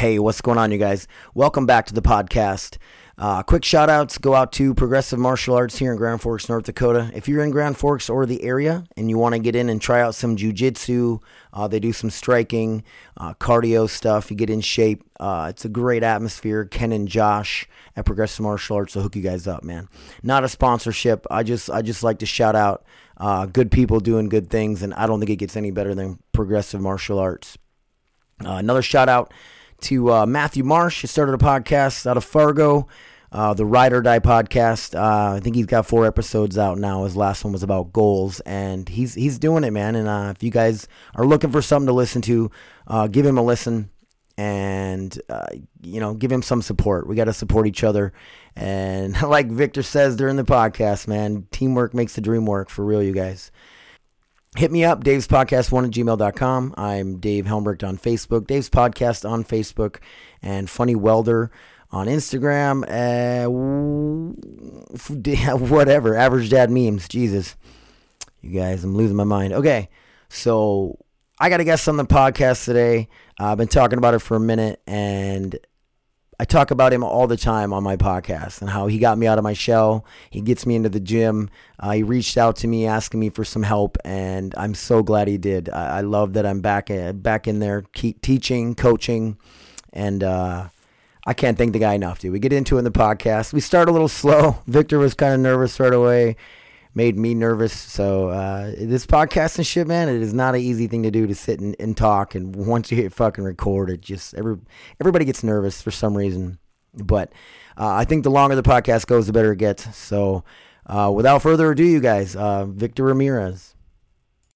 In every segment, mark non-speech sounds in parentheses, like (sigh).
Hey, what's going on, you guys? Welcome back to the podcast. Uh, quick shout outs go out to Progressive Martial Arts here in Grand Forks, North Dakota. If you're in Grand Forks or the area and you want to get in and try out some jujitsu, uh, they do some striking, uh, cardio stuff. You get in shape. Uh, it's a great atmosphere. Ken and Josh at Progressive Martial Arts will hook you guys up, man. Not a sponsorship. I just I just like to shout out uh, good people doing good things, and I don't think it gets any better than Progressive Martial Arts. Uh, another shout out to uh, Matthew Marsh. He started a podcast out of Fargo, uh, the Ride or Die podcast. Uh, I think he's got four episodes out now. His last one was about goals, and he's he's doing it, man. And uh, if you guys are looking for something to listen to, uh, give him a listen, and uh, you know, give him some support. We got to support each other. And (laughs) like Victor says during the podcast, man, teamwork makes the dream work for real, you guys hit me up, Dave's Podcast one at gmail.com. I'm Dave Helmbrecht on Facebook, Dave's Podcast on Facebook, and Funny Welder on Instagram. Uh, (laughs) whatever, Average Dad Memes. Jesus. You guys, I'm losing my mind. Okay, so I got a guest on the podcast today. Uh, I've been talking about it for a minute, and I talk about him all the time on my podcast and how he got me out of my shell. He gets me into the gym. Uh, he reached out to me asking me for some help, and I'm so glad he did. I, I love that I'm back in, back in there, keep teaching, coaching, and uh, I can't thank the guy enough, dude. We get into it in the podcast. We start a little slow. Victor was kind of nervous right away made me nervous. So uh, this podcast and shit, man, it is not an easy thing to do to sit and, and talk. And once you hit fucking record, it just every everybody gets nervous for some reason. But uh, I think the longer the podcast goes, the better it gets. So uh, without further ado, you guys, uh, Victor Ramirez.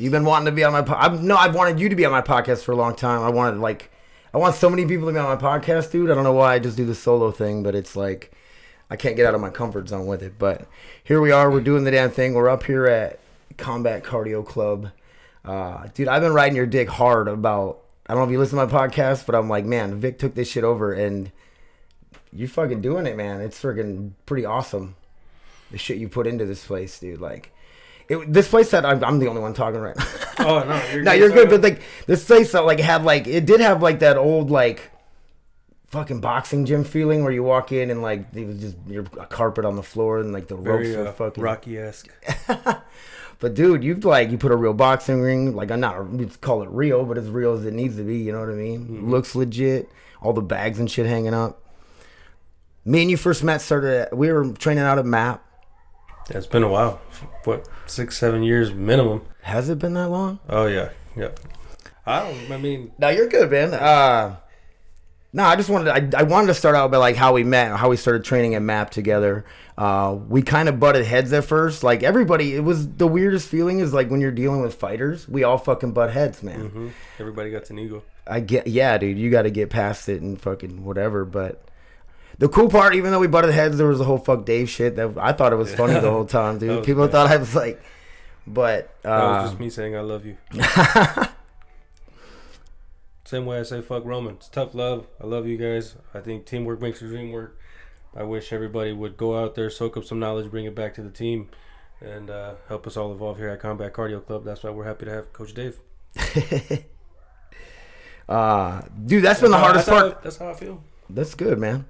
You've been wanting to be on my. Po- I've, no, I've wanted you to be on my podcast for a long time. I wanted like, I want so many people to be on my podcast, dude. I don't know why I just do the solo thing, but it's like, I can't get out of my comfort zone with it. But here we are. We're doing the damn thing. We're up here at Combat Cardio Club. Uh, dude, I've been riding your dick hard about. I don't know if you listen to my podcast, but I'm like, man, Vic took this shit over, and you fucking doing it, man. It's freaking pretty awesome. The shit you put into this place, dude. Like, it, this place that I'm, I'm the only one talking right now. Oh no, (laughs) you're no, good. you're good, but like this place that like had like it did have like that old like fucking boxing gym feeling where you walk in and like it was just your a carpet on the floor and like the ropes very were uh, fucking Rocky esque. (laughs) But dude, you've like you put a real boxing ring, like I'm not we call it real, but as real as it needs to be. You know what I mean? Mm-hmm. Looks legit. All the bags and shit hanging up. Me and you first met started. At, we were training out at MAP. Yeah, it's been a while. What six, seven years minimum? Has it been that long? Oh yeah, yeah. I don't. I mean, No, you're good, man. Uh, no, I just wanted. I, I wanted to start out by like how we met, how we started training at MAP together. Uh, we kind of butted heads at first. Like everybody, it was the weirdest feeling. Is like when you're dealing with fighters, we all fucking butt heads, man. hmm everybody got an ego. I get, yeah, dude. You got to get past it and fucking whatever. But the cool part, even though we butted heads, there was the whole fuck Dave shit. That I thought it was funny the whole time, (laughs) dude. People bad. thought I was like, but That uh, was just me saying I love you. (laughs) Same way I say fuck Roman. It's tough love. I love you guys. I think teamwork makes the dream work. I wish everybody would go out there, soak up some knowledge, bring it back to the team, and uh, help us all evolve here at Combat Cardio Club. That's why we're happy to have Coach Dave. (laughs) uh, dude, that's been the hardest that's part. How, that's how I feel. That's good, man.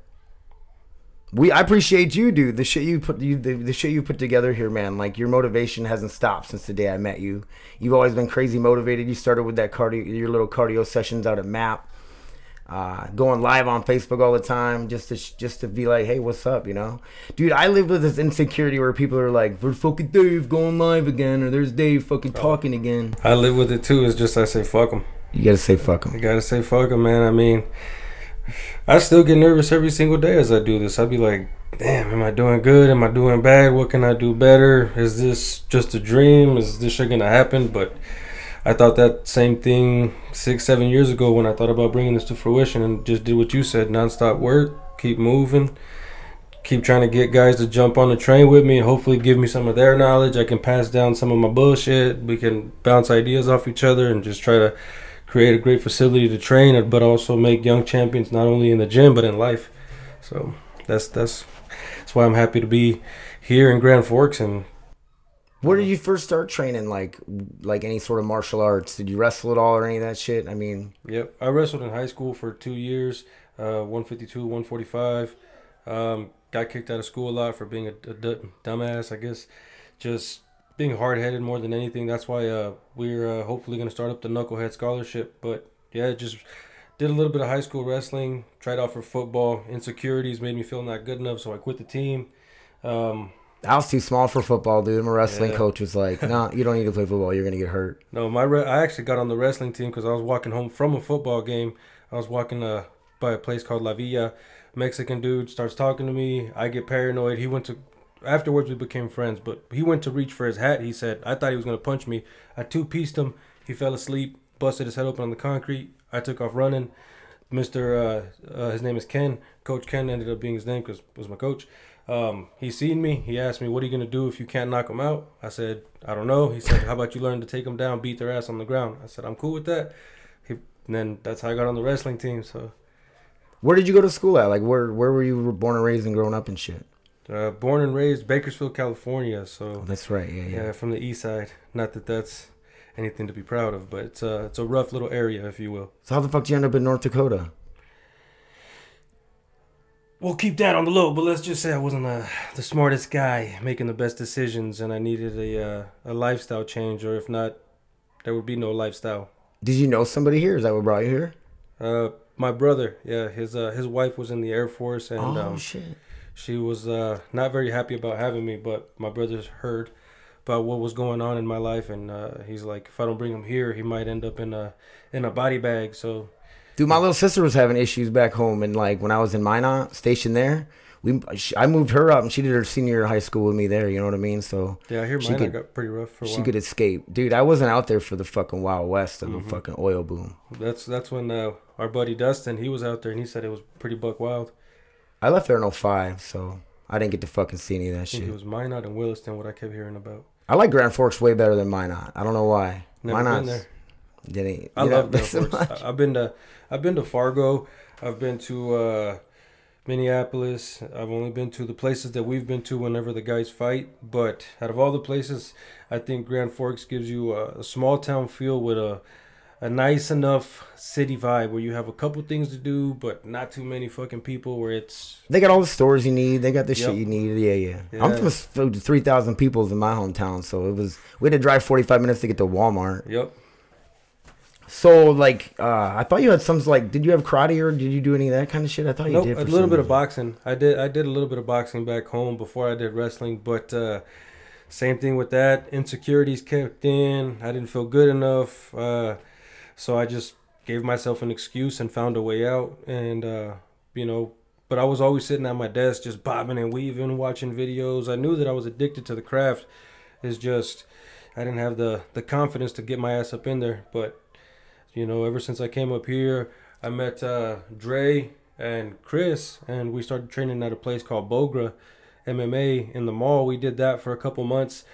We I appreciate you, dude. The shit you put you the, the shit you put together here, man. Like your motivation hasn't stopped since the day I met you. You've always been crazy motivated. You started with that cardio, your little cardio sessions out at MAP, uh, going live on Facebook all the time, just to just to be like, hey, what's up, you know, dude. I live with this insecurity where people are like, there's fucking Dave going live again, or there's Dave fucking talking again. I live with it too. It's just I say fuck them. You gotta say fuck them. gotta say fuck fuck 'em, man. I mean, I still get nervous every single day as I do this. I'd be like, damn, am I doing good? Am I doing bad? What can I do better? Is this just a dream? Is this shit gonna happen? But I thought that same thing six, seven years ago when I thought about bringing this to fruition and just did what you said, nonstop work, keep moving, keep trying to get guys to jump on the train with me and hopefully give me some of their knowledge. I can pass down some of my bullshit. We can bounce ideas off each other and just try to create a great facility to train, but also make young champions not only in the gym but in life. So that's that's that's why I'm happy to be here in Grand Forks and Where did you first start training? Like, like any sort of martial arts? Did you wrestle at all or any of that shit? I mean, Yep, I wrestled in high school for two years, uh, 152, 145. Um, got kicked out of school a lot for being a, a d- dumbass, I guess. Just being hard headed more than anything. That's why uh, we're uh, hopefully going to start up the Knucklehead Scholarship. But yeah, just did a little bit of high school wrestling, tried out for football. Insecurities made me feel not good enough, so I quit the team. Um, I was too small for football, dude. My wrestling Yeah. coach was like, "No, you don't need to play football. You're gonna get hurt." No, my re- I actually got on the wrestling team because I was walking home from a football game. I was walking uh, by a place called La Villa. Mexican dude starts talking to me. I get paranoid. He went to afterwards we became friends, but he went to reach for his hat. He said I thought he was gonna punch me. I two pieced him. He fell asleep, busted his head open on the concrete. I took off running. Mister, uh, uh, his name is Ken. Coach Ken ended up being his name because was my coach. Um, he seen me. He asked me, "What are you gonna do if you can't knock him out?" I said, "I don't know." He said, "How about you learn to take him down, beat their ass on the ground?" I said, "I'm cool with that." He, and then that's how I got on the wrestling team. So, Where did you go to school at? Like, where where were you born and raised and growing up and shit? Uh, born and raised Bakersfield, California. Oh, So, that's right. Yeah, yeah. yeah, from the east side. Not that that's anything to be proud of, but it's a it's a rough little area, if you will. So how the fuck did you end up in North Dakota? We'll keep that on the low, but let's just say I wasn't uh, the smartest guy making the best decisions, and I needed a uh, a lifestyle change, or if not, there would be no lifestyle. Did you know somebody here? Is that what brought you here? Uh, my brother, yeah, his uh, his wife was in the Air Force, and oh um, shit. She was uh, not very happy about having me. But my brother's heard about what was going on in my life, and uh, he's like, if I don't bring him here, he might end up in a in a body bag. So Dude, my little sister was having issues back home, and like when I was in Minot, stationed there, we I moved her up, and she did her senior year of high school with me there. You know what I mean? So yeah, I hear She could- got pretty rough for a she could escape. Dude, I wasn't out there for the fucking Wild West of the Mm-hmm. fucking oil boom. That's that's when uh, our buddy Dustin, he was out there, and he said it was pretty buck wild. I left there in 05, so I didn't get to fucking see any of that shit. it was Minot and Williston, what I kept hearing about. I like Grand Forks way better than Minot. I don't know why. Never been there. didn't. I love Grand Forks. much. I've been to I've been to Fargo. I've been to uh, Minneapolis. I've only been to the places that we've been to whenever the guys fight. But out of all the places, I think Grand Forks gives you a, a small town feel with a a nice enough city vibe where you have a couple things to do, but not too many fucking people. Where it's They got all the stores you need. They got the shit you need. Yeah, yeah. I'm Yeah. from three thousand people in my hometown, so it was we had to drive forty five minutes to get to Walmart. yep. So like, uh, I thought you had some like, did you have karate or did you do any of that kind of shit? I thought you Nope, did. a little bit of boxing. I did. I did a little bit of boxing back home before I did wrestling, but uh, same thing with that. Insecurities kicked in. I didn't feel good enough, uh, so I just gave myself an excuse and found a way out. And uh, you know, but I was always sitting at my desk, just bobbing and weaving, watching videos. I knew that I was addicted to the craft. It's just I didn't have the the confidence to get my ass up in there, but you know, ever since I came up here, I met uh, Dre and Chris, and we started training at a place called Bogra MMA in the mall. We did that for a couple months,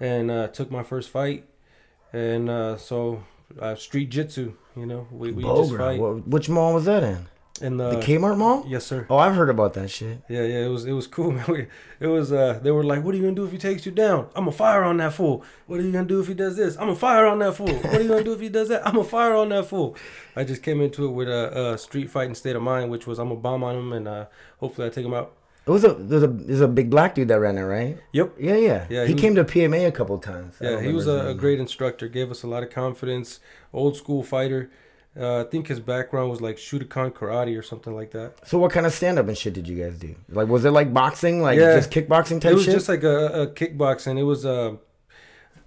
and uh, took my first fight, and uh, so uh, street jitsu. You know, we, we just fight What, which mall was that in? in the, The Kmart mall? Yes, sir. Oh, I've heard about that shit. Yeah, yeah, it was it was cool, (laughs) man. We, it was uh they were like, What are you gonna do if he takes you down? I'm gonna fire on that fool. What are you gonna do if he does this? I'm gonna fire on that fool. What are you gonna do if he does that? I'm gonna fire on that fool. I just came into it with a, a street fighting state of mind, which was I'm gonna bomb on him and uh hopefully I take him out. It was a there's a there's a big black dude that ran it, right? Yep. Yeah, yeah. Yeah, he, he was- came to PMA a couple times. Yeah, he was a, a great instructor, gave us a lot of confidence, old school fighter. Uh, I think his background was like Shudokan karate or something like that. So what kind of stand up and shit did you guys do? Like was it like boxing, like Yeah. just kickboxing type it was shit? just like a, a kickboxing. It was uh,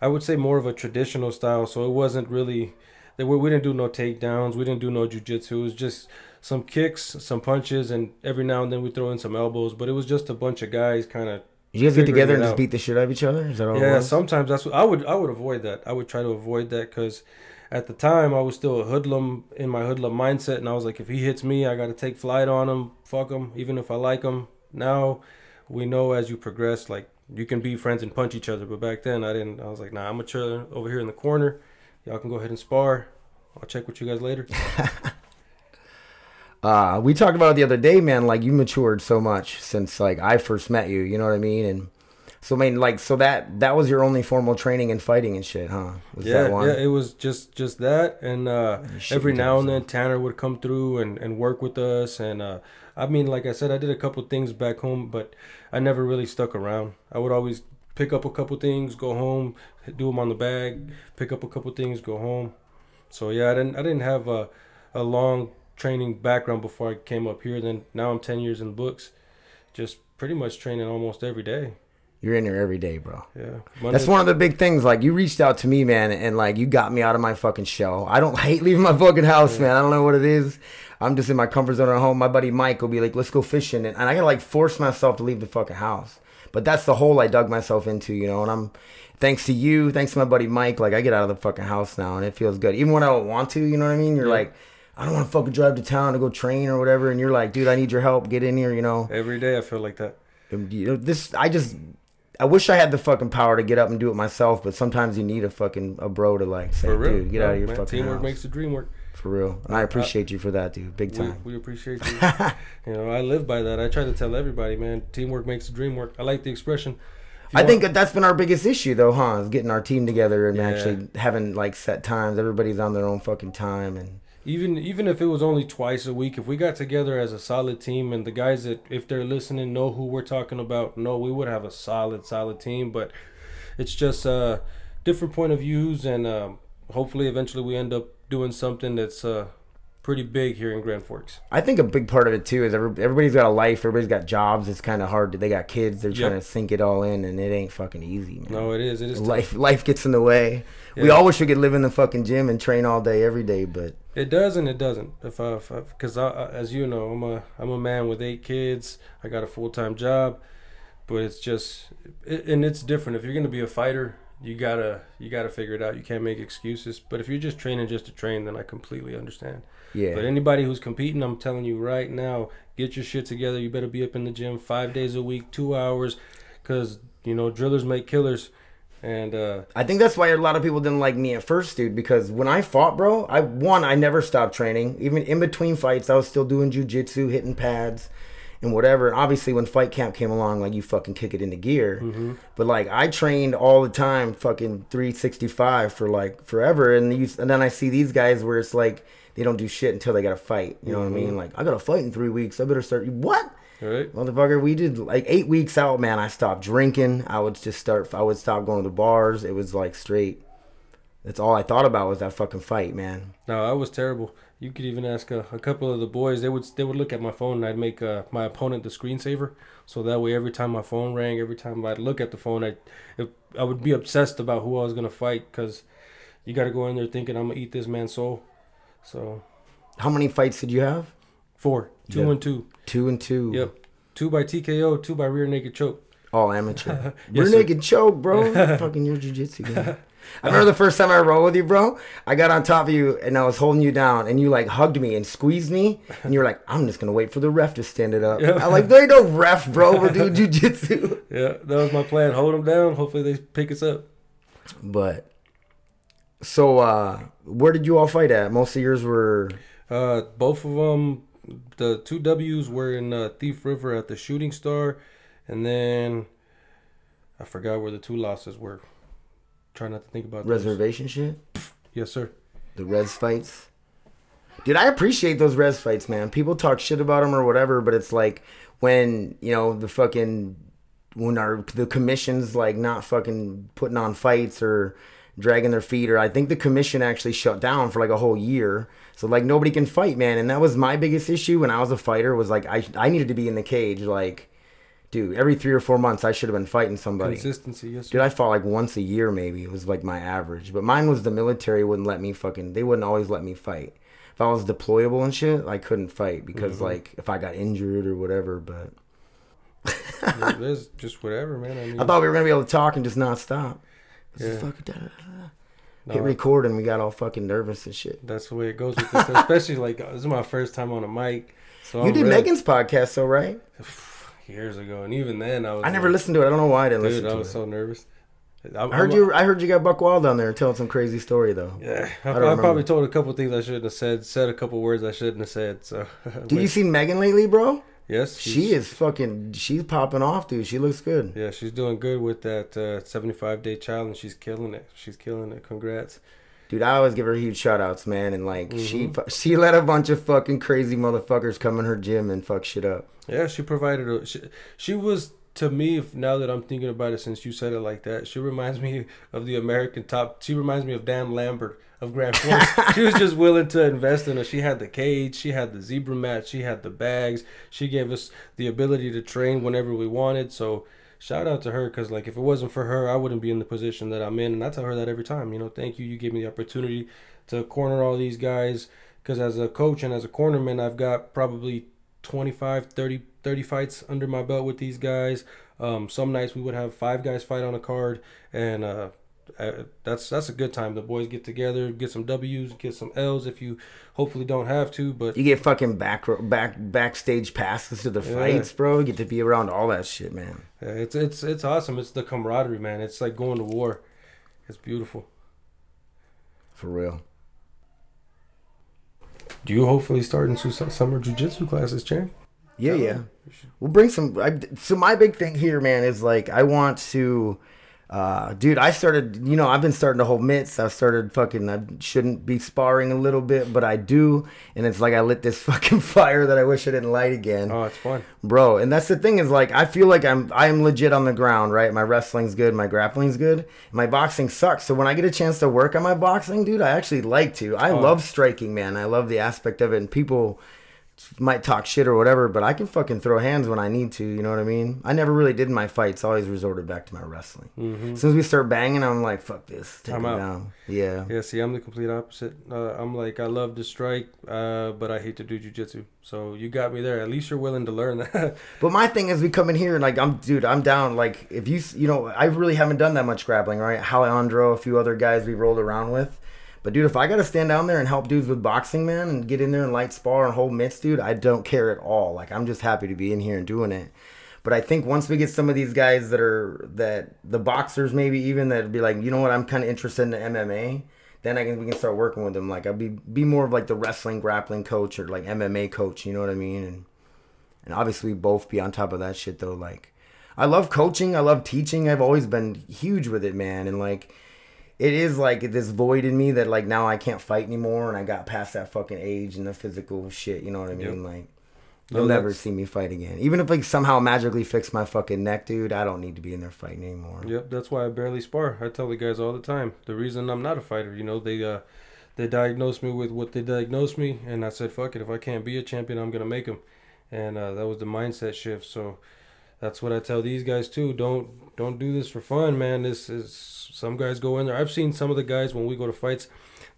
I would say more of a traditional style. So it wasn't really there were we didn't do no takedowns. We didn't do no jujitsu. It was just some kicks, some punches, and every now and then we throw in some elbows. But it was just a bunch of guys kind of. You guys get together and just out. beat the shit out of each other? Is that all Yeah, sometimes that's what I would I would avoid that. I would try to avoid that because at the time I was still a hoodlum in my hoodlum mindset, and I was like, if he hits me, I got to take flight on him. Fuck him, even if I like him. Now we know as you progress, like you can be friends and punch each other. But back then I didn't. I was like, nah, I'm gonna chill over here in the corner. Y'all can go ahead and spar. I'll check with you guys later. (laughs) Uh, we talked about it the other day, man. Like you matured so much since like I first met you. You know what I mean? And so I mean, like, so that that was your only formal training in fighting and shit, huh? Was yeah, that one? yeah, it was just just that, and uh, every now and then Tanner would come through and, and work with us, and uh, I mean, like I said, I did a couple things back home, but I never really stuck around. I would always pick up a couple things, go home, do them on the bag, pick up a couple things, go home. So yeah, I didn't I didn't have a a long training background before I came up here. Then now I'm ten years in the books, just pretty much training almost every day. You're in there every day, bro. Yeah, That's one of the big things. Like you reached out to me, man, and like you got me out of my fucking shell. I don't (laughs) hate leaving my fucking house, man. I don't know what it is. I'm just in my comfort zone at home. My buddy Mike will be like, "Let's go fishing," and, and I gotta like force myself to leave the fucking house. But that's the hole I dug myself into, you know. And I'm thanks to you, thanks to my buddy Mike. Like I get out of the fucking house now, and it feels good. Even when I don't want to, you know what I mean? You're Yeah. like, I don't want to fucking drive to town to go train or whatever, and you're like, dude, I need your help. Get in here, you know. every day I feel like that. You know, this I just I wish I had the fucking power to get up and do it myself, but sometimes you need a fucking a bro to like say, dude, get No, out of your man, fucking teamwork house. makes the dream work. For real. And I appreciate you for that, dude, big time. we appreciate (laughs) you. you know, I live by that. I try to tell everybody, man, teamwork makes the dream work. I like the expression. I think that that's been our biggest issue though, huh? Is getting our team together and Yeah. actually having like set times. Everybody's on their own fucking time and even even if it was only twice a week, if we got together as a solid team and the guys that if they're listening know who we're talking about, no, we would have a solid solid team. But it's just uh, different point of views, and um, hopefully eventually we end up doing something that's uh, pretty big here in Grand Forks. I think a big part of it too is every, everybody's got a life, everybody's got jobs. It's kind of hard. To, they got kids. They're trying Yep. to sink it all in, and it ain't fucking easy, man. No, it is. It is. tough. life life gets in the way. We Yeah. all wish we could live in the fucking gym and train all day every day, but It does and it doesn't. If I, because I, I, as you know, I'm a I'm a man with eight kids. I got a full time job, but it's just, it, and it's different. If you're gonna be a fighter, you gotta you gotta figure it out. You can't make excuses. But if you're just training just to train, then I completely understand. yeah. But anybody who's competing, I'm telling you right now, get your shit together. You better be up in the gym five days a week, two hours, because you know drillers make killers, and uh, I think that's why a lot of people didn't like me at first, dude. Because when I fought, bro, I one, I never stopped training. Even in between fights, I was still doing jujitsu, hitting pads, and whatever. And obviously, when fight camp came along, like you fucking kick it into gear. Mm-hmm. But like I trained all the time, fucking three sixty five for like forever. And these, and then I see these guys where it's like they don't do shit until they got to fight. You know what I mm-hmm. mean? Like I got to fight in three weeks. I better start. What? right. Motherfucker, we did like eight weeks out, man. I stopped drinking. I would just start. I would stop going to the bars. It was like straight. That's all I thought about was that fucking fight, man. No, I was terrible. You could even ask a, a couple of the boys. They would they would look at my phone and I'd make uh, my opponent the screensaver, so that way every time my phone rang, every time I'd look at the phone, I I would be obsessed about who I was gonna fight because you got to go in there thinking I'm gonna eat this man's soul. So How many fights did you have? four, two Yep. and two. Two and two. Yep, two by TKO, two by rear naked choke. All amateur. (laughs) Yes, Rear sir. naked choke, bro. (laughs) fucking your jujitsu guy. I remember the first time I rolled with you, bro. I got on top of you and I was holding you down, and you like hugged me and squeezed me, and you were like, "I'm just gonna wait for the ref to stand it up." Yeah. I'm like, "There ain't no ref, bro. We're doing jujitsu." (laughs) Yeah, that was my plan. Hold them down. Hopefully they pick us up. But so, uh where did you all fight at? Most of yours were Uh, both of them, the two W's were in uh, Thief River at the Shooting Star, and then I forgot where the two losses were. Try not to think about those. reservation shit. Yes, sir. The res fights. Dude, I appreciate those res fights, man. People talk shit about them or whatever, but it's like when you know the fucking when our the commission's like not fucking putting on fights or dragging their feet or I think the commission actually shut down for like a whole year. So like nobody can fight, man. And that was my biggest issue when I was a fighter was like I I needed to be in the cage like dude, every 3 or 4 months I should have been fighting somebody. Consistency. Yes, sir. Dude, I fought like once a year, maybe. It was like my average. But mine was the military wouldn't let me fucking. They wouldn't always let me fight. If I was deployable and shit, I couldn't fight because mm-hmm. like if I got injured or whatever. But Yeah, (laughs) There's just whatever, man. I mean, I thought we were gonna be able to talk and just not stop. Yeah. fucking da- da- da- da. hit record and we got all fucking nervous and shit. That's the way it goes with this, especially like this is my first time on a mic. So You I'm did ready. Megan's podcast, though, right? (sighs) (laughs) years ago, and even then I was. I never like, listened to it. I don't know why I didn't Dude, listen I was it. so nervous. I'm, I heard I'm- you. I heard you got Buck Wild down there telling some crazy story though. Yeah, I, I I, probably told a couple things I shouldn't have said. Said a couple words I shouldn't have said. So. (laughs) Do you see Megan lately, bro? Yes, She is fucking. She's popping off, dude. She looks good. Yeah, she's doing good with that uh, 75 day challenge. She's killing it. She's killing it. Congrats. Dude, I always give her huge shout outs, man. And like, she Mm-hmm. she let a bunch of fucking crazy motherfuckers come in her gym and fuck shit up. Yeah, she provided a. She, she was to me. Now that I'm thinking about it, since you said it like that, she reminds (laughs) me of the American top. She reminds me of Dan Lambert of Grand Forks. (laughs) she was just willing to invest in us. She had the cage. She had the zebra mat. She had the bags. She gave us the ability to train whenever we wanted. So. Shout out to her because, like, if it wasn't for her, I wouldn't be in the position that I'm in. And I tell her that every time. You know, thank you. You gave me the opportunity to corner all these guys. Because as a coach and as a cornerman, I've got probably 25 30 30 fights under my belt with these guys um, some nights we would have five guys fight on a card and uh, that's that's a good time the boys get together get some w's get some l's if you hopefully don't have to but You get fucking back back backstage passes to the Yeah. fights, bro. You get to be around all that shit, man. uh, it's it's it's awesome it's the camaraderie man it's like going to war it's beautiful For real. do you hopefully start into summer jiu-jitsu classes champ Yeah, yeah. We'll bring some. I, so my big thing here, man, is like I want to, uh, dude. I started. You know, I've been starting to hold mitts. I started fucking. I shouldn't be sparring a little bit, but I do, and it's like I lit this (laughs) fucking fire that I wish I didn't light again. oh it's fun bro and that's the thing is like i feel like i'm i'm legit on the ground right my wrestling's good my grappling's good my boxing sucks so when i get a chance to work on my boxing dude i actually like to i love striking man i love the aspect of it and people might talk shit or whatever but i can fucking throw hands when i need to you know what i mean i never really did in my fights always resorted back to my wrestling as soon as we start banging i'm like fuck this take I'm out. down yeah Yeah, see, I'm the complete opposite. Uh, I'm like, I love to strike, uh, but I hate to do jujitsu. So you got me there. At least you're willing to learn that. (laughs) But my thing is, we come in here and like I'm, dude, I'm down. Like if you, you know, I really haven't done that much grappling, right? Alejandro, a few other guys we rolled around with. But dude, if I gotta stand down there and help dudes with boxing, man, and get in there and light spar and hold mitts, dude, I don't care at all. Like I'm just happy to be in here and doing it. But I think once we get some of these guys that are that the boxers maybe even that be like, you know what, I'm kind of interested in the MMA. Then I can we can start working with them. Like I'd be be more of like the wrestling grappling coach or like MMA coach. You know what I mean? And and obviously both be on top of that shit though like i love coaching i love teaching i've always been huge with it man and like it is like this void in me that like now i can't fight anymore and i got past that fucking age and the physical shit you know what i mean Yep. like you'll never see me fight again even if like somehow magically fix my fucking neck dude i don't need to be in there fighting anymore Yep, that's why I barely spar. I tell the guys all the time. The reason I'm not a fighter, you know, they uh, they diagnosed me with what they diagnosed me, and I said, "Fuck it, if I can't be a champion, I'm gonna make them," and uh, that was the mindset shift. So that's what I tell these guys too. Don't don't do this for fun, man. This is some guys go in there. I've seen some of the guys when we go to fights.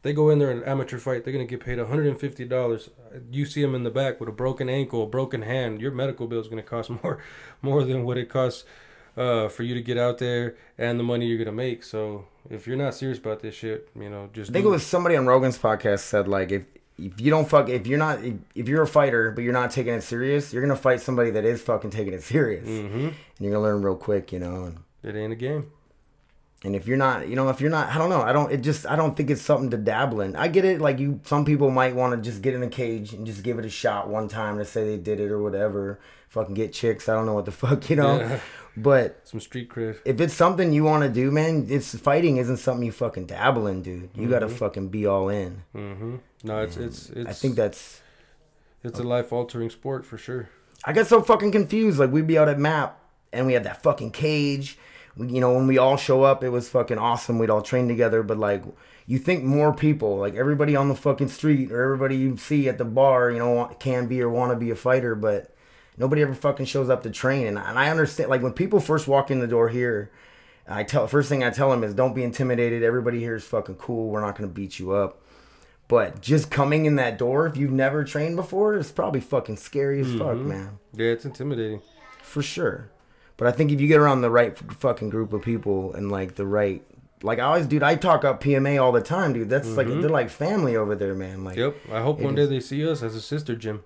They go in there in an amateur fight. They're gonna get paid $150. You see them in the back with a broken ankle, a broken hand. Your medical bill is gonna cost (laughs) more, more than what it costs uh, for you to get out there and the money you're gonna make. So if you're not serious about this shit, you know, just I think it was somebody on Rogan's podcast said like if if you don't fuck if you're not if, if you're a fighter but you're not taking it serious, you're gonna fight somebody that is fucking taking it serious, Mm-hmm. and you're gonna learn real quick, you know. And, It ain't a game. And if you're not, you know, if you're not, I don't know, I don't. It just I don't think it's something to dabble in. I get it. Like you, some people might want to just get in a cage and just give it a shot one time to say they did it or whatever. Fucking get chicks. I don't know what the (laughs) fuck, you know. Yeah. But Some street cred. if it's something you want to do, man, it's fighting isn't something you fucking dabble in, dude. You gotta fucking be all in. Mm-hmm. No, it's it's it's. I think that's. it's a life altering sport for sure. I got so fucking confused. Like we'd be out at map and we had that fucking cage. You know, when we all show up, it was fucking awesome. We'd all train together. But like, you think more people, like everybody on the fucking street or everybody you see at the bar, you know, can be or want to be a fighter, but nobody ever fucking shows up to train. And, and I understand, like when people first walk in the door here. I tell first thing I tell them is don't be intimidated. Everybody here is fucking cool. We're not gonna beat you up. But just coming in that door, if you've never trained before, it's probably fucking scary as fuck, mm-hmm. man Yeah, it's intimidating. for sure. But I think if you get around the right fucking group of people and like the right like I always, dude. I talk up PMA all the time, dude. That's like mm-hmm. they're like family over there, man. Like, Yep. I hope one day they see us as a sister gym.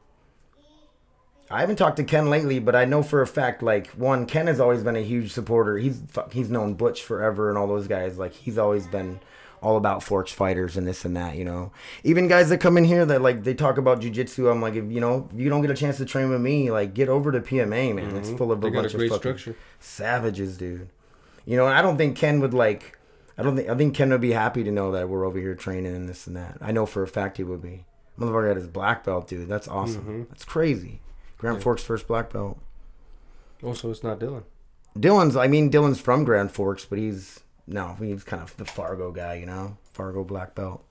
I haven't talked to Ken lately, but I know for a fact, like one, Ken has always been a huge supporter. He's he's known Butch forever and all those guys. Like he's always been all about forks fighters and this and that. You know, even guys that come in here that like they talk about jujitsu. I'm like, if you know, if you don't get a chance to train with me, like get over to PMA, man. It's full of a Mm-hmm. They a bunch great of fucking structure. savages, dude. You know, and I don't think Ken would like. I don't think I think Ken would be happy to know that we're over here training and this and that. I know for a fact he would be. Motherfucker got his black belt, dude. That's awesome. Mm-hmm. That's crazy. Grand Forks first black belt. Also, it's not Dylan. Dylan's. I mean, Dylan's from Grand Forks, but he's no, he's kind of the Fargo guy, you know, Fargo black belt.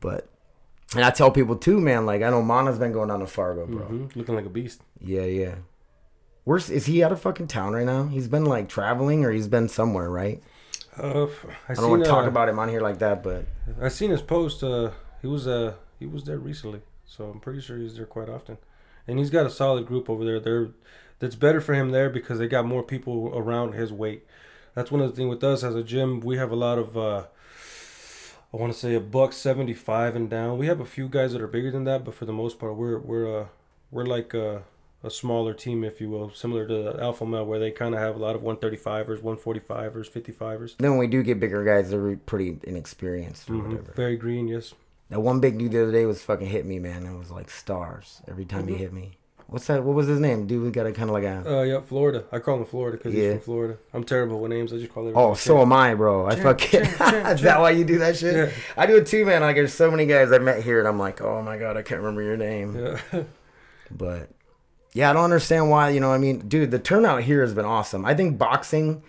But and I tell people too, man. Like I know Mana's been going down to Fargo, bro. hmm Looking like a beast. Yeah, yeah. Where's is he out of fucking town right now? He's been like traveling or he's been somewhere, right? Uh, I, I don't want to talk uh, about him on here like that, but I seen his post. Uh, he was uh he was there recently, so I'm pretty sure he's there quite often. And he's got a solid group over there. They're that's better for him there because they got more people around his weight. That's one of the things with us as a gym. We have a lot of uh, I want to say a buck seventy five and down. We have a few guys that are bigger than that, but for the most part, we're we're uh we're like a, a smaller team, if you will, similar to Alpha Male, where they kind of have a lot of one thirty fivers, one forty fivers, fifty fivers. then when we do get bigger guys, they're pretty inexperienced or Mm-hmm. whatever. Very green, yes. That one big dude the other day was fucking hit me, man. It was like stars every time he hit me. What's that? What was his name? Dude, we got a kind of like a. Uh, yeah, Florida. I call him Florida because Yeah. he's from Florida. I'm terrible with names. I just call everybody. Oh, so am I, bro. I fucking. (laughs) Is that why you do that shit? Yeah. I do it too, man. Like, there's so many guys I met here, and I'm like, oh my god, I can't remember your name. Yeah. (laughs) But yeah, I don't understand why. You know, I mean, dude, the turnout here has been awesome. I think boxing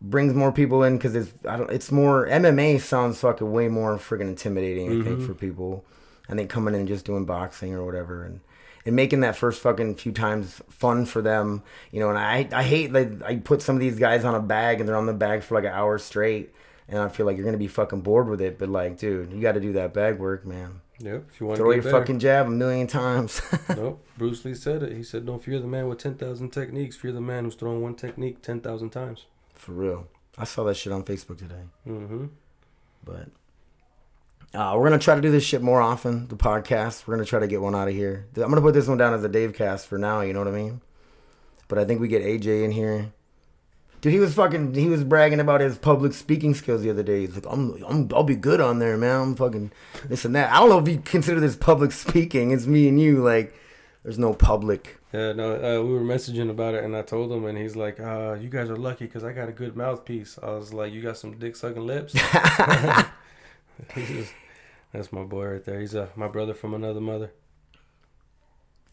brings more people in because it's I don't. It's more MMA sounds fucking way more freaking intimidating. I think for people. I think coming in and just doing boxing or whatever and. And making that first fucking few times fun for them, you know. And I, I hate that I put some of these guys on a bag and they're on the bag for like an hour straight, and I feel like you're gonna be fucking bored with it. But like, dude, you got to do that bag work, man. Yep. If you want to Throw your better. fucking jab a million times. (laughs) Nope. Bruce Lee said it. He said, "Don't fear the man with ten thousand techniques. Fear the man who's thrown one technique ten thousand times." For real. I saw that shit on Facebook today. Mm-hmm. But uh, we're gonna try to do this shit more often. The podcast. We're gonna try to get one out of here. I'm gonna put this one down as a Dave cast for now. You know what I mean? But I think we get AJ in here. Dude, he was fucking. He was bragging about his public speaking skills the other day. He's like, "I'm, I'm, I'll be good on there, man. I'm fucking this and that." I don't know if you consider this public (laughs) speaking. It's me and you. Like, there's no public. Yeah. No. Uh, we were messaging about it, and I told him, and he's like, uh, "You guys are lucky because I got a good mouthpiece." I was like, "You got some dick sucking lips." (laughs) (laughs) That's my boy right there. He's uh, my brother from another mother.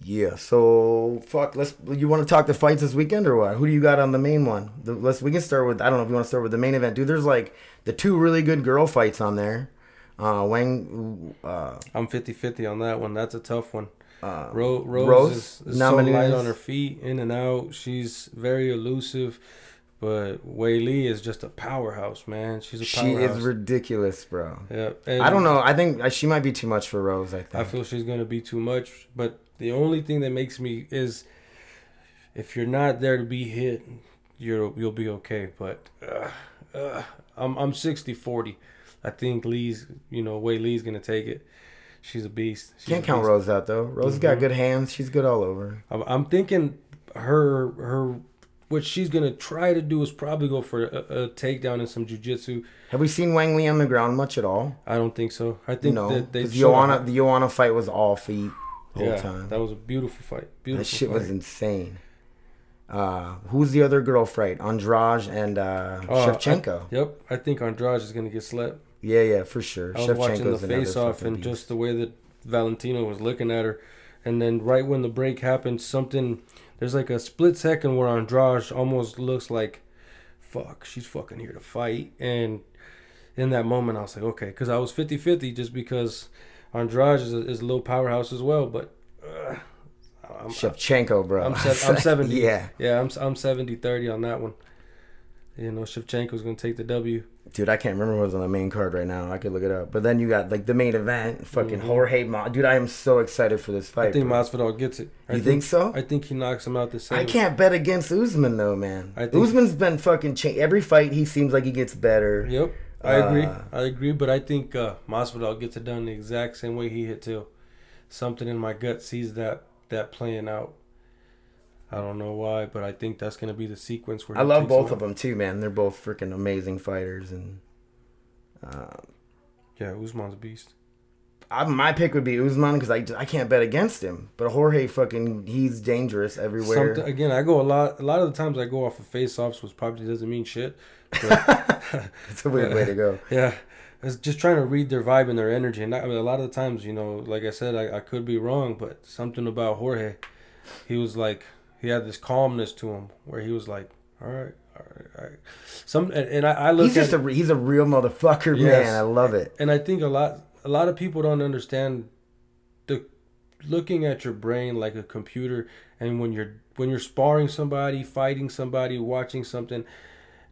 Yeah. So fuck. Let's. You want to talk the fights this weekend or what? Who do you got on the main one? The, let's. We can start with. I don't know if you want to start with the main event, dude. There's like the two really good girl fights on there. Uh, Wang. Uh, I'm 50-50 on that one. That's a tough one. uh, Ro- Rose, Rose, is, is so light on her feet, in and out. She's very elusive, but Weili is just a powerhouse, man. She's a she powerhouse. is ridiculous, bro. yeah, and I don't know. I think uh, she might be too much for Rose. I think. I feel she's gonna be too much, but the only thing that makes me is if you're not there to be hit, you're you'll be okay. But uh, uh, I'm I'm 60-40. I think Lee's, you know, Weili's gonna take it. She's a beast. She's Can't a count beast. Rose out though. Rose has got good hands. She's good all over. I'm, I'm thinking her her what she's gonna try to do is probably go for a, a takedown and some jujitsu. Have we seen Wang Lee on the ground much at all? I don't think so. I think no. that they Joanna, the Joanna fight was all feet the whole yeah, time. that was a beautiful fight. Beautiful That shit fight. was insane. Uh, who's the other girl fight? Andrade and uh, Oh, Shevchenko. I- yep, I think Andrade is gonna get slept. yeah, yeah, for sure. I was watching the face off and beast. just the way that Valentino was looking at her, and then right when the break happened, something there's like a split second where Andrade almost looks like, fuck, she's fucking here to fight, and in that moment I was like, okay, because I was 50-50 just because Andrade is a, is a little powerhouse as well, but. Uh, I'm, Shevchenko, bro. I'm, se- I'm (laughs) 70. yeah, Yeah, I'm, I'm 70 30 on that one. You know, Shevchenko's going to take the W. dude, I can't remember who's on the main card right now. I could look it up. But then you got like the main event, fucking Mm-hmm. Jorge. Ma- dude, I am so excited for this fight. I think bro. Masvidal gets it. I You think so? I think he knocks him out the same. I can't bet against Usman though, man. I think- Usman's been fucking cha- every fight. He seems like he gets better. Yep. I agree. Uh, I agree, but I think uh, Masvidal gets it done the exact same way he hit Till. Something in my gut sees that that playing out. I don't know why, but I think that's going to be the sequence where I love both of them too, man. They're both freaking amazing fighters, and uh. Yeah, Usman's a beast. I, my pick would be Usman because I, I can't bet against him. But Jorge fucking he's dangerous everywhere. Again, I go a lot. A lot of the times I go off of face-offs, which probably doesn't mean shit. It's (laughs) a weird way to go. (laughs) yeah, it's just trying to read their vibe and their energy. And I mean, a lot of the times, you know, like I said, I, I could be wrong, but something about Jorge, he was like, he had this calmness to him where he was like, all right, all right, all right. Some and, and I, I look He's just a he's a real motherfucker, Yes. man. I love it. and I think a lot a lot of people don't understand the looking at your brain like a computer and when you're when you're sparring somebody, fighting somebody, watching something,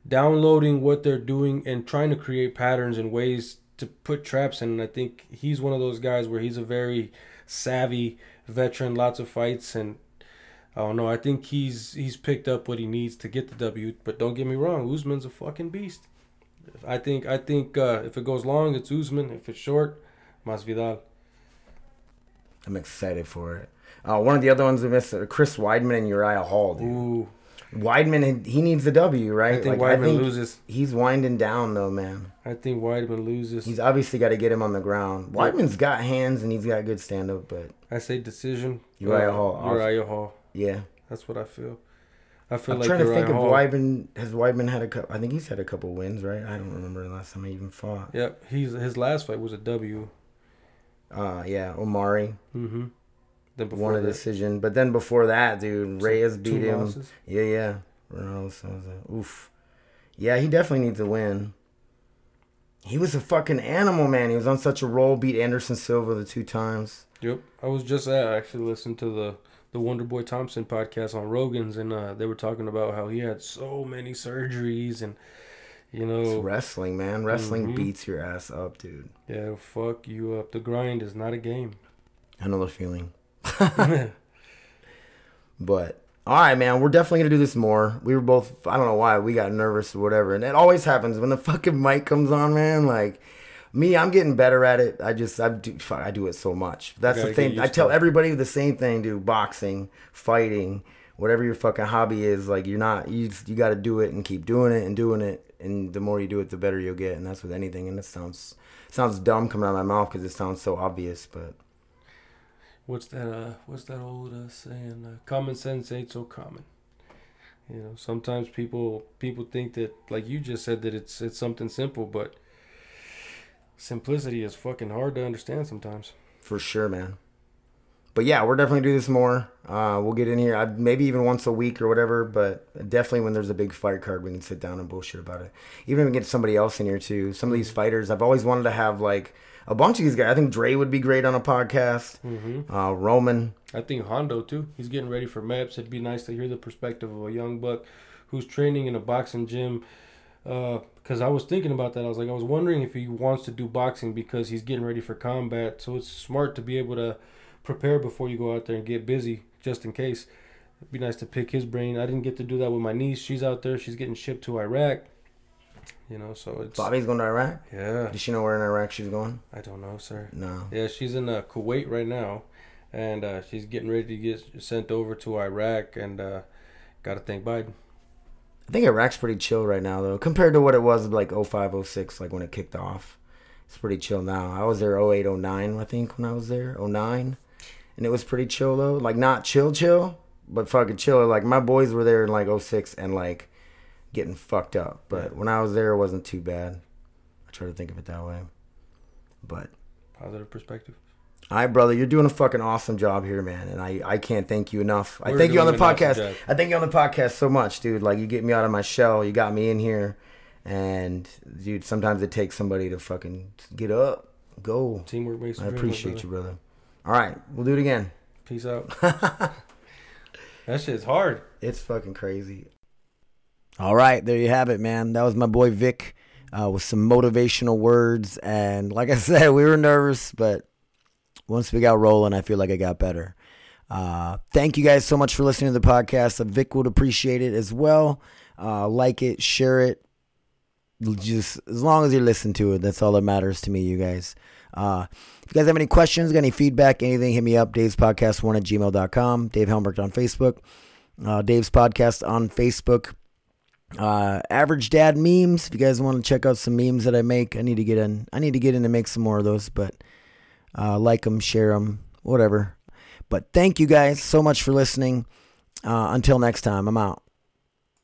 downloading what they're doing and trying to create patterns and ways to put traps in. And I think he's one of those guys where he's a very savvy veteran, lots of fights and I don't know. I think he's he's picked up what he needs to get the W. But don't get me wrong, Usman's a fucking beast. I think I think uh, if it goes long, it's Usman. If it's short, Masvidal. I'm excited for it. Uh, one of the other ones we missed, uh, Chris Weidman and Uriah Hall. Dude. Ooh, Weidman, he needs the W, right? I think Weidman loses. He's winding down though, man. I think Weidman loses. He's obviously got to get him on the ground. Weidman's got hands and he's got good stand up, but I say decision. Uriah Hall. Uriah Hall. Yeah. That's what I feel. I feel like I'm like trying to think of Weidman. Has Weidman had a couple? I think he's had a couple wins, right? I don't remember the last time he even fought. Yep, he's his last fight was a W. Uh, yeah, Omari Mm-hmm. Then before won a that, decision, but then before that, dude, Reyes two beat him. losses. Yeah, yeah. Ronaldo Souza. Oof. Yeah, he definitely needs to win. He was a fucking animal, man. He was on such a roll. Beat Anderson Silva the two times. Yep, I was just at actually listening to the the Wonder Boy Thompson podcast on Rogan's, and uh, they were talking about how he had so many surgeries, and you It's know, wrestling, man. Wrestling Mhm. beats your ass up, dude. yeah, fuck you up. The grind is not a game. I know the feeling. (laughs) (laughs) But all right, man, we're definitely gonna do this more. We were both I don't know why we got nervous or whatever, and it always happens when the fucking mic comes on, man. Like me, I'm getting better at it. I just I do fuck, I do it so much. That's the thing. I tell everybody the same thing, dude. Boxing, fighting, whatever your fucking hobby is, like you're not you just, you got to do it and keep doing it and doing it, and the more you do it, the better you'll get. And that's with anything. And it sounds sounds dumb coming out of my mouth because it sounds so obvious, but What's that? Uh, what's that old uh, saying? Uh, common sense ain't so common. You know, sometimes people people think that, like you just said, that it's it's something simple, but simplicity is fucking hard to understand sometimes. For sure, man. But yeah, we're definitely do this more. Uh, we'll get in here, uh, maybe even once a week or whatever. But definitely when there's a big fight card, we can sit down and bullshit about it. Even if we get somebody else in here too. Some of these fighters, I've always wanted to have like a bunch of these guys. I think Dre would be great on a podcast. Mm-hmm. Uh, Roman, I think Hondo too. He's getting ready for MEPS. It'd be nice to hear the perspective of a young buck who's training in a boxing gym. Because I was thinking about that. I was like, I was wondering if he wants to do boxing because he's getting ready for combat. So it's smart to be able to prepare before you go out there and get busy, just in case. It'd be nice to pick his brain. I didn't get to do that with my niece. She's out there. She's getting shipped to Iraq. You know, so it's Bobby's going to Iraq. yeah. Does she know where in Iraq she's going? I don't know, sir. No. Yeah, she's in uh, Kuwait right now, and uh, she's getting ready to get sent over to Iraq, and uh, got to thank Biden. I think Iraq's pretty chill right now though, compared to what it was like 05, 06, like when it kicked off. It's pretty chill now. I was there 08, 09, I think, when I was there, 09. And it was pretty chill though. Like not chill chill, but fucking chill. Like my boys were there in like 06 and like getting fucked up. But when I was there it wasn't too bad. I try to think of it that way. But Positive perspective. All right, brother, you're doing a fucking awesome job here, man, and I, I can't thank you enough. I We're thank you on the an awesome podcast. I thank you on the podcast so much, dude. Like you get me out of my shell. You got me in here, and dude, sometimes it takes somebody to fucking get up, go. Teamwork makes. the I dream work, appreciate brother. you, brother. All right, we'll do it again. Peace out. (laughs) that shit's hard. It's fucking crazy. All right, there you have it, man. That was my boy Vic uh, with some motivational words. And like I (laughs) said, we were nervous, but once we got rolling, I feel like I got better. Uh, thank you guys so much for listening to the podcast. Vic would appreciate it as well. Uh, like it, share it, just as long as you listen to it, that's all that matters to me, you guys. Uh, if you guys have any questions, got any feedback, anything, hit me up. Dave's podcast one at gmail.com. Dave Helmbrecht on Facebook. Uh, Dave's podcast on Facebook. Uh, average dad memes. If you guys want to check out some memes that I make, I need to get in. I need to get in to make some more of those, but uh, like them, share them, whatever. But thank you guys so much for listening. Uh, until next time, I'm out.